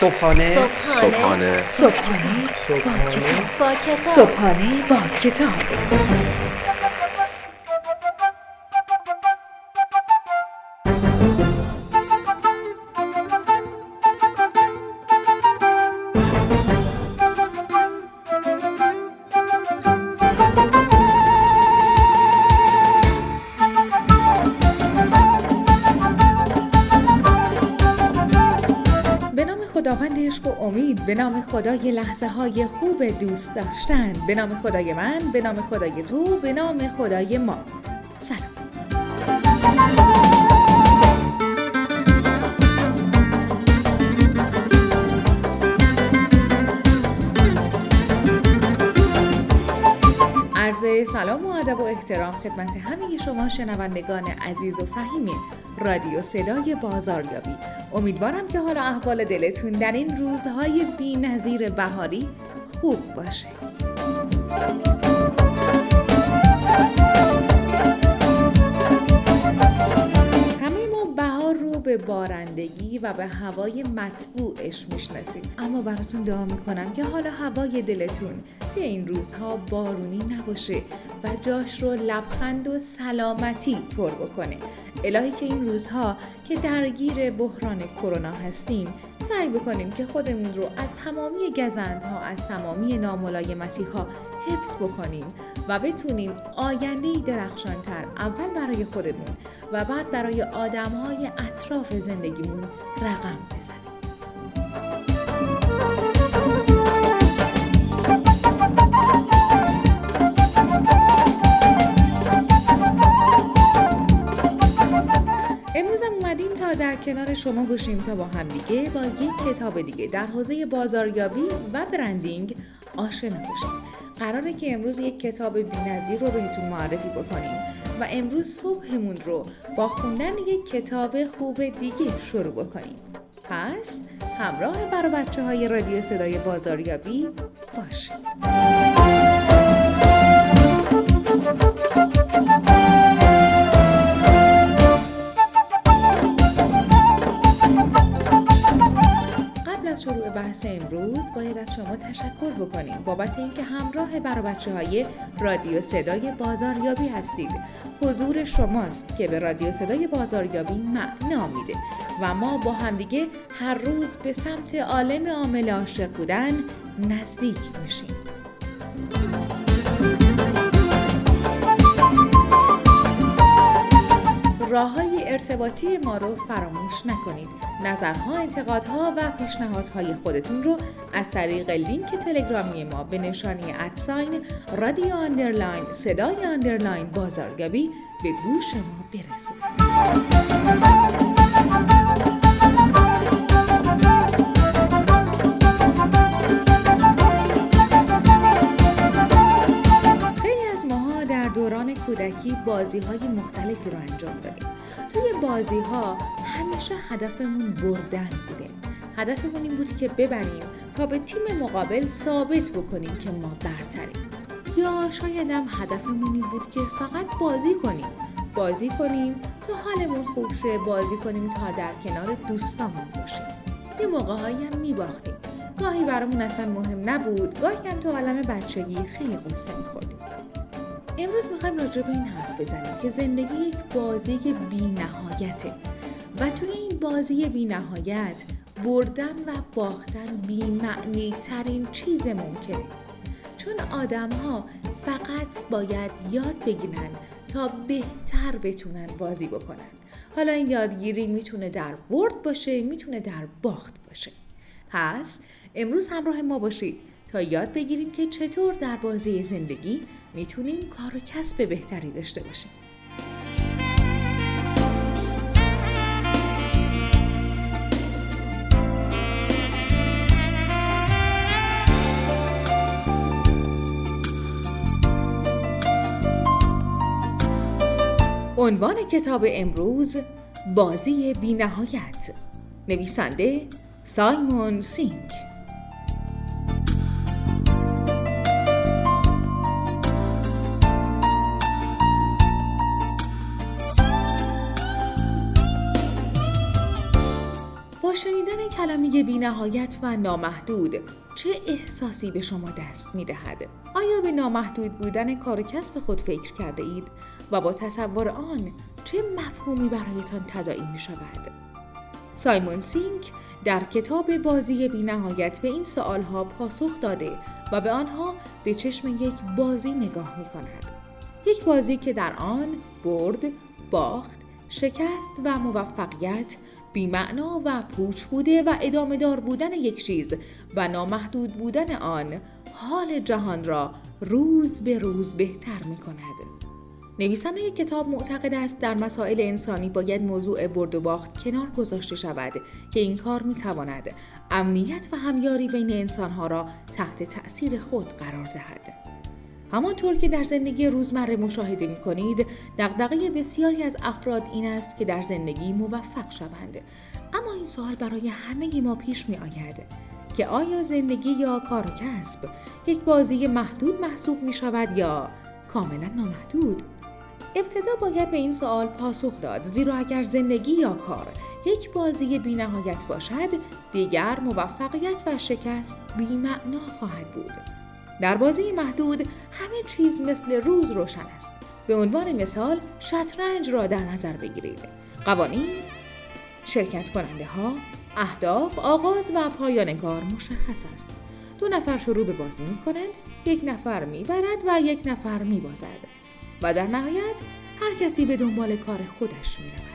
صبحانه. صبحانه. صبحانه. صبحانه. با کتاب. با کتاب. صبحانه با کتاب. به نام خدای لحظه های خوب دوست داشتن. به نام خدای من به نام خدای تو به نام خدای ما. سلام. سلام و ادب و احترام خدمت همه شما شنوندگان عزیز و فهیم رادیو صدای بازاریابی. امیدوارم که حال احوال دلتون در این روزهای بی نظیر بهاری خوب باشه. همه ما بهار رو به بارندگی و به هوای مطبوعش می‌شناسیم اما براتون دعا می‌کنم که حالا هوای دلتون توی این روزها بارونی نباشه و جاش رو لبخند و سلامتی پر بکنه. الهی که این روزها که درگیر بحران کرونا هستیم سعی بکنیم که خودمون رو از تمامی گزندها از تمامی ناملایمتی ها حفظ بکنیم و بتونیم آینده درخشانتر اول برای خودمون و بعد برای آدمهای اطراف زندگیمون رقم اومدیم تا در کنار شما باشیم تا با هم دیگه با یک کتاب دیگه در حوزه بازاریابی و برندینگ آشنا بشیم. قراره که امروز یک کتاب بی‌نظیر رو بهتون معرفی بکنیم. و امروز صبحمون رو با خوندن یک کتاب خوب دیگه شروع بکنیم. پس همراه برا بچه های رادیو صدای بازاریابی باشید. بحث امروز باید از شما تشکر بکنیم. بابت اینکه همراه برا بچه های رادیو صدای بازاریابی هستید. حضور شماست که به رادیو صدای بازاریابی معنا میده و ما با همدیگه هر روز به سمت عالم عامل عاشق بودن نزدیک میشیم. راه های ارتباطی ما رو فراموش نکنید. نظرها، انتقادها و پیشنهادهای خودتون رو از طریق لینک تلگرامی ما به نشانی at sign رادیو underline صدای underline بازاریابی به گوش ما برسونید. کودکی بازی های مختلفی رو انجام دادیم توی بازی ها همیشه هدفمون بردن بوده. هدفمون این بود که ببریم تا به تیم مقابل ثابت بکنیم که ما برتریم. یا شاید هم هدفمون این بود که فقط بازی کنیم. بازی کنیم تا حالمون خوب شه بازی کنیم تا در کنار دوستامون باشیم. یه موقعهایی هم میباختیم. گاهی برامون اصلا مهم نبود گاهی هم تو عالم بچگی خیلی قصه میخوردیم. امروز می‌خوایم راجع به این حرف بزنیم که زندگی یک بازی بی نهایته و توی این بازی بی نهایت بردن و باختن بی معنی ترین چیز ممکنه. چون آدم ها فقط باید یاد بگیرن تا بهتر بتونن بازی بکنن. حالا این یادگیری می‌تونه در برد باشه می‌تونه در باخت باشه. پس امروز همراه ما باشید تا یاد بگیریم که چطور در بازی زندگی می‌تونیم کار و کسب بهتری داشته باشیم. عنوان کتاب امروز بازی بینهایت. نویسنده سایمون سینک با شنیدن کلمه بینهایت و نامحدود چه احساسی به شما دست می دهد؟ آیا به نامحدود بودن کار و کسب خود فکر کرده اید؟ و با تصور آن چه مفهومی برایتان تداعی می شود؟ سایمون سینک در کتاب بازی بینهایت به این سوالها پاسخ داده و به آنها به چشم یک بازی نگاه می کند. یک بازی که در آن برد، باخت، شکست و موفقیت بیمعنا و پوچ بوده و ادامه دار بودن یک چیز و نامحدود بودن آن حال جهان را روز به روز بهتر می کند. نویسنده کتاب معتقد است در مسائل انسانی باید موضوع برد و باخت کنار گذاشته شود که این کار می تواند امنیت و همیاری بین انسانها را تحت تأثیر خود قرار دهد. همانطور که در زندگی روزمره مشاهده می کنید دقدقه بسیاری از افراد این است که در زندگی موفق شوند اما این سوال برای همه ما پیش می آید که آیا زندگی یا کار و کسب یک بازی محدود محسوب می شود یا کاملا نامحدود؟ ابتدا باید به این سوال پاسخ داد زیرا اگر زندگی یا کار یک بازی بینهایت باشد دیگر موفقیت و شکست بیمعنا خواهد بود. در بازی محدود همه چیز مثل روز روشن است. به عنوان مثال شطرنج را در نظر بگیرید. قوانین شرکت کننده ها اهداف آغاز و پایان کار مشخص است. دو نفر شروع به بازی می کنند یک نفر می برد و یک نفر می بازد و در نهایت هر کسی به دنبال کار خودش می رود.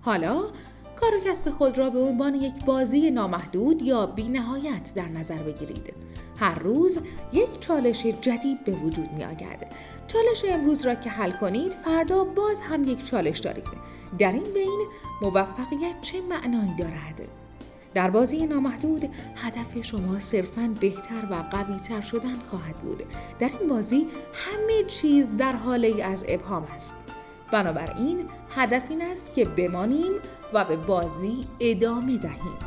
حالا کار و کسب خود را به عنوان یک بازی نامحدود یا بینهایت در نظر بگیرید. هر روز یک چالش جدید به وجود می آید. چالش امروز را که حل کنید فردا باز هم یک چالش دارید. در این بین موفقیت چه معنایی دارد؟ در بازی نامحدود هدف شما صرفا بهتر و قویتر شدن خواهد بود. در این بازی همه چیز در حالی از ابهام است. بنابراین هدف این است که بمانیم و به بازی ادامه دهیم.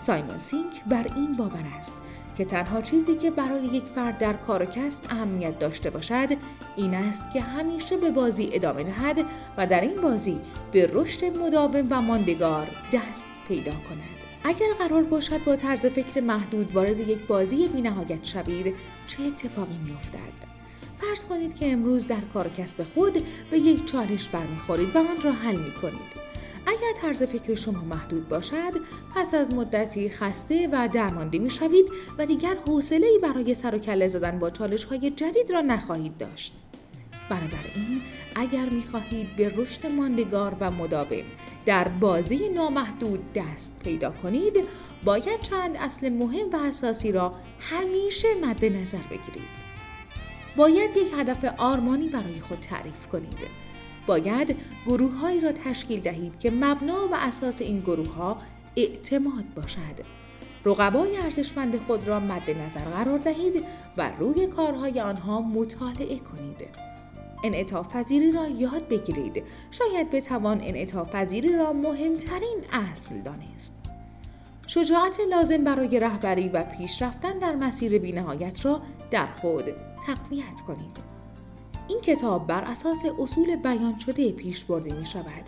سایمون سینک بر این باور است که تنها چیزی که برای یک فرد در کار و کسب اهمیت داشته باشد این است که همیشه به بازی ادامه دهد و در این بازی به رشد مداوم و ماندگار دست پیدا کند. اگر قرار باشد با طرز فکر محدود وارد یک بازی بینهایت شوید چه اتفاقی میافتد فرض کنید که امروز در کار کسب خود به یک چالش برمیخورید و آن را حل می کنید. اگر طرز فکر شما محدود باشد پس از مدتی خسته و درمانده می شوید و دیگر حوصله برای سر و کله زدن با چالش های جدید را نخواهید داشت. بنابراین اگر می خواهید به رشد ماندگار و مداوم در بازی نامحدود دست پیدا کنید باید چند اصل مهم و اساسی را همیشه مد نظر بگیرید. باید یک هدف آرمانی برای خود تعریف کنید. باید گروههایی را تشکیل دهید که مبنا و اساس این گروه ها اعتماد باشد. رقبای ارزشمند خود را مد نظر قرار دهید و روی کارهای آنها مطالعه کنید. انعطاف پذیری را یاد بگیرید. شاید بتوان انعطاف پذیری را مهمترین اصل دانست. شجاعت لازم برای رهبری و پیشرفتن در مسیر بینهایت را در خود تقویت کنید. این کتاب بر اساس اصول بیان شده پیش برده می شود.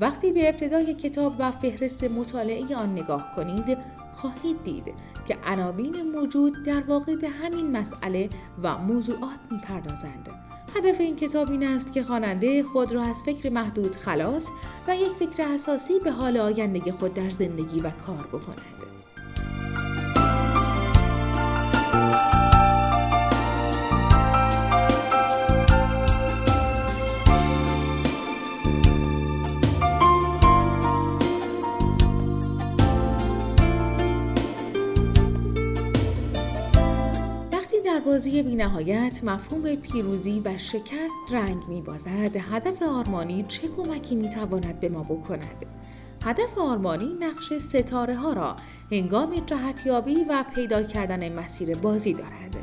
وقتی به ابتدای کتاب و فهرست مطالعه آن نگاه کنید خواهید دید که عناوین موجود در واقع به همین مسئله و موضوعات می پردازند. هدف این کتاب این است که خواننده خود را از فکر محدود خلاص و یک فکر اساسی به حال آینده خود در زندگی و کار بکند. بازی بینهایت مفهوم پیروزی و شکست رنگ میبازد هدف آرمانی چه کمکی می‌تواند به ما بکند هدف آرمانی نقش ستاره ها را هنگام جهتیابی و پیدا کردن مسیر بازی دارد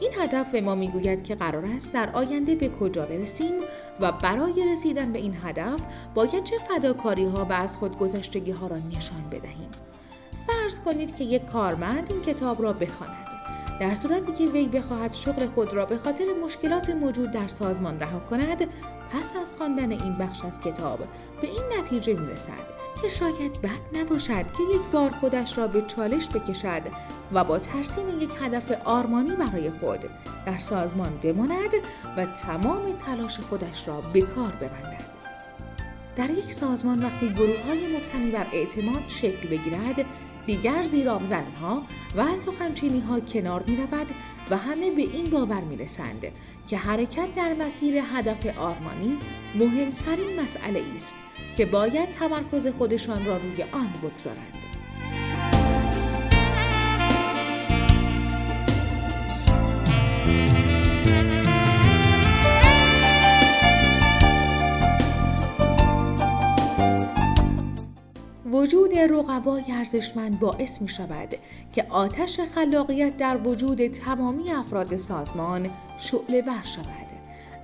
این هدف به ما می‌گوید که قرار است در آینده به کجا برسیم و برای رسیدن به این هدف باید چه فداکاری ها و از خودگذشتگی ها را نشان بدهیم. فرض کنید که یک کارمند این کتاب را بخواند. در صورتی که وی بخواهد شغل خود را به خاطر مشکلات موجود در سازمان رها کند پس از خواندن این بخش از کتاب به این نتیجه می‌رسد که شاید بد نباشد که یک بار خودش را به چالش بکشد و با ترسیم یک هدف آرمانی برای خود در سازمان بماند و تمام تلاش خودش را به کار ببندد. در یک سازمان وقتی گروه های مبتنی بر اعتماد شکل بگیرد دیگر زیرام زنها و سخنچینی ها کنار می رود و همه به این باور می رسند که حرکت در مسیر هدف آرمانی مهمترین مسئله است که باید تمرکز خودشان را روی آن بگذارند. وجود رقبای ارزشمند باعث می شود که آتش خلاقیت در وجود تمامی افراد سازمان شعله بر شود.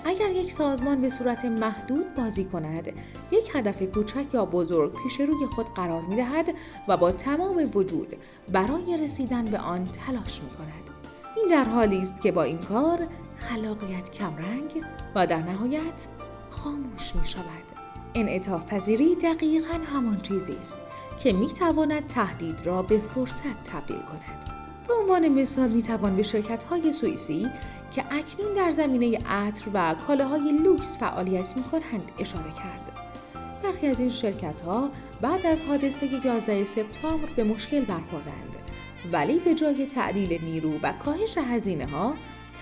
اگر یک سازمان به صورت محدود بازی کند یک هدف کوچک یا بزرگ پیش روی خود قرار می دهد و با تمام وجود برای رسیدن به آن تلاش می کند این در حالی است که با این کار خلاقیت کمرنگ و در نهایت خاموش می شود انعطاف پذیری دقیقا همان چیزی است. که می تواند تهدید را به فرصت تبدیل کند. به عنوان مثال می توان به شرکت های سوئیسی که اکنون در زمینه عطر و کالاهای لوکس فعالیت می کنند اشاره کرد. برخی از این شرکت ها بعد از حادثه 11 سپتامبر به مشکل برخوردند ولی به جای تعدیل نیرو و کاهش هزینه ها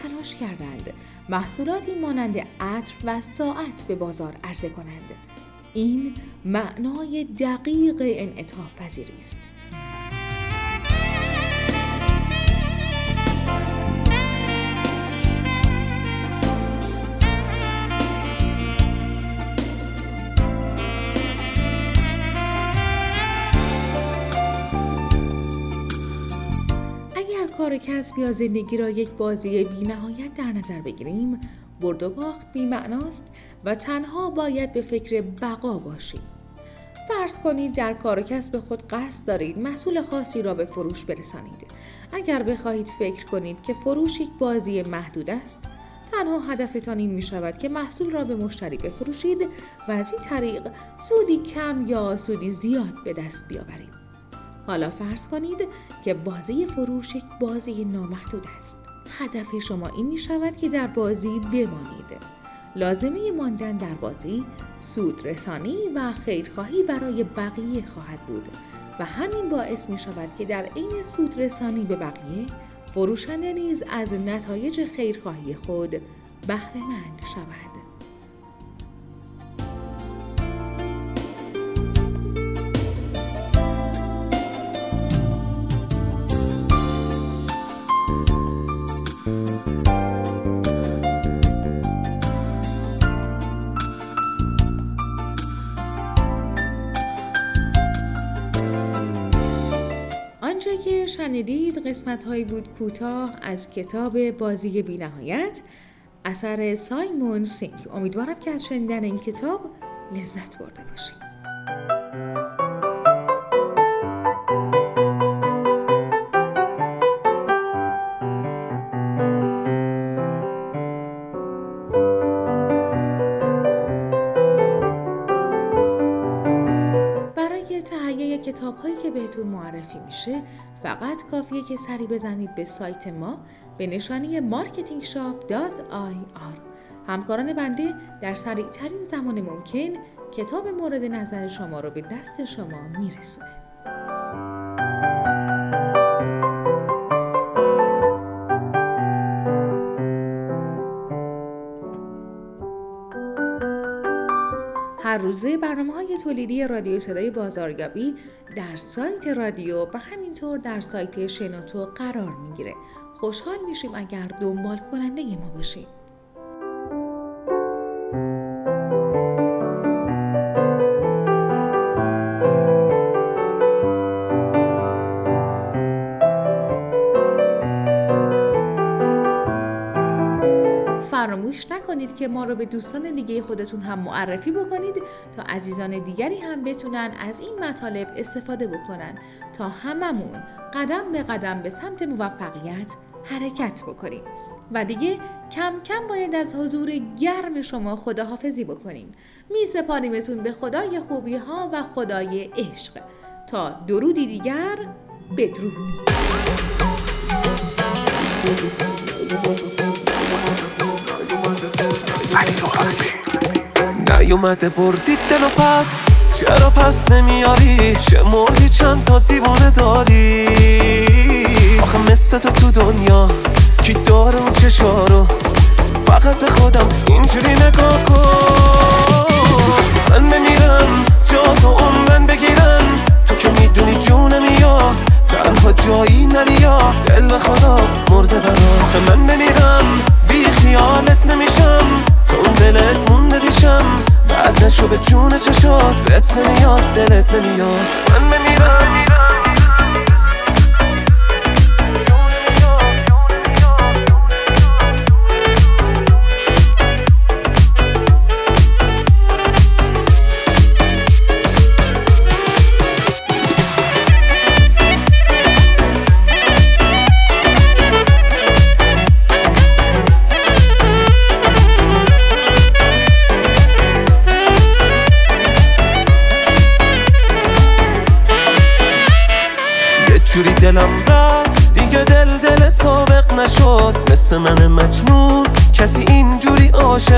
تلاش کردند. محصولاتی مانند عطر و ساعت به بازار عرضه کنند. این معنای دقیق انعطاف پذیری است. کار کسب یا زندگی را یک بازی بی نهایت در نظر بگیریم برد و باخت بی معناست و تنها باید به فکر بقا باشید. فرض کنید در کار و کسب خود قصد دارید محصول خاصی را به فروش برسانید. اگر بخواهید فکر کنید که فروش یک بازی محدود است، تنها هدفتان این می شود که محصول را به مشتری بفروشید و از این طریق سودی کم یا سودی زیاد به دست بیاورید. حالا فرض کنید که بازی فروش یک بازی نامحدود است. هدف شما این می شود که در بازی بمانید. لازمه ماندن در بازی سود رسانی و خیرخواهی برای بقیه خواهد بود و همین باعث می شود که در عین سود رسانی به بقیه فروشنده نیز از نتایج خیرخواهی خود بهره مند شود. آنچه که شنیدید قسمت هایی بود کوتاه از کتاب بازی بینهایت اثر سایمون سینک امیدوارم که از شنیدن این کتاب لذت برده باشید. بهتون معرفی میشه فقط کافیه که سری بزنید به سایت ما به نشانی marketingshop.ir همکاران بنده در سریع ترین زمان ممکن کتاب مورد نظر شما رو به دست شما میرسونه هر روزه برنامه های تولیدی رادیو صدای بازاریابی در سایت رادیو و همینطور در سایت شنوتو قرار می‌گیره. خوشحال میشیم اگر دنبال کننده ما باشید. نکنید که ما رو به دوستان دیگه خودتون هم معرفی بکنید تا عزیزان دیگری هم بتونن از این مطالب استفاده بکنن تا هممون قدم به قدم به سمت موفقیت حرکت بکنیم. و دیگه کم کم باید از حضور گرم شما خداحافظی بکنیم. می سپاریمتون به خدای خوبی ها و خدای عشق. تا درودی دیگر بدرود. نیومده بردی دل و پس. چرا پس نمیاری؟ چه مردی چند تا دیوانه داری؟ آخه مثل تو تو دنیا کی داره اون چشارو؟ فقط به خودم اینجوری نگاه کن. من بمیرم جا تو من بگیرن تو که می‌دونی جونم یا؟ تنها جایی نری یا؟ دل خدا مرده برا من بمیرم بی خیالت نمیشم. تو اون دلت مونده ریشم. بعد نشو به جون چشات. بهت نمیاد دلت نمیاد. من بمیرم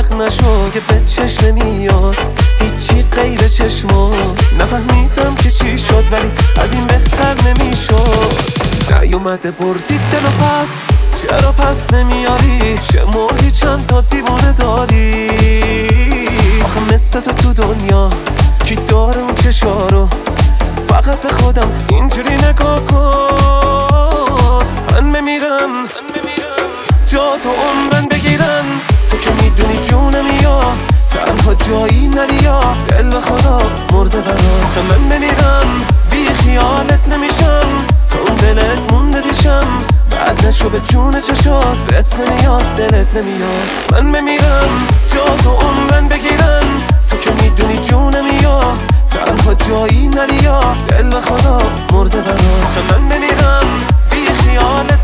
عاشق نشد که به چش نمیاد. هیچی غیر چشمات. نفهمیدم که چی شد ولی از این بهتر نمی‌شد. نیومده بردی دل و پس. چرا پس نمیاری؟ چه مردی چند تا دیوانه داری؟ آخه مثل تو تو دنیا کی داره اون چشارو؟ فقط به خودم اینجوری نگاه کن. من بمیرم. جا تو عمرن جون میاد تنها جایی نریا دل خدا مرده براش من نمیرم. بی خیالت نمیشم. تو دلت مونده ریشم. بعد نشو به جون چشات. بهت نمیاد دلت نمیاد. من بمیرم. جا تو عمرن بگیرن تو که می‌دونی جون میاد تنها جایی نریا دل خدا مرده براش من نمیرم. بی خیالت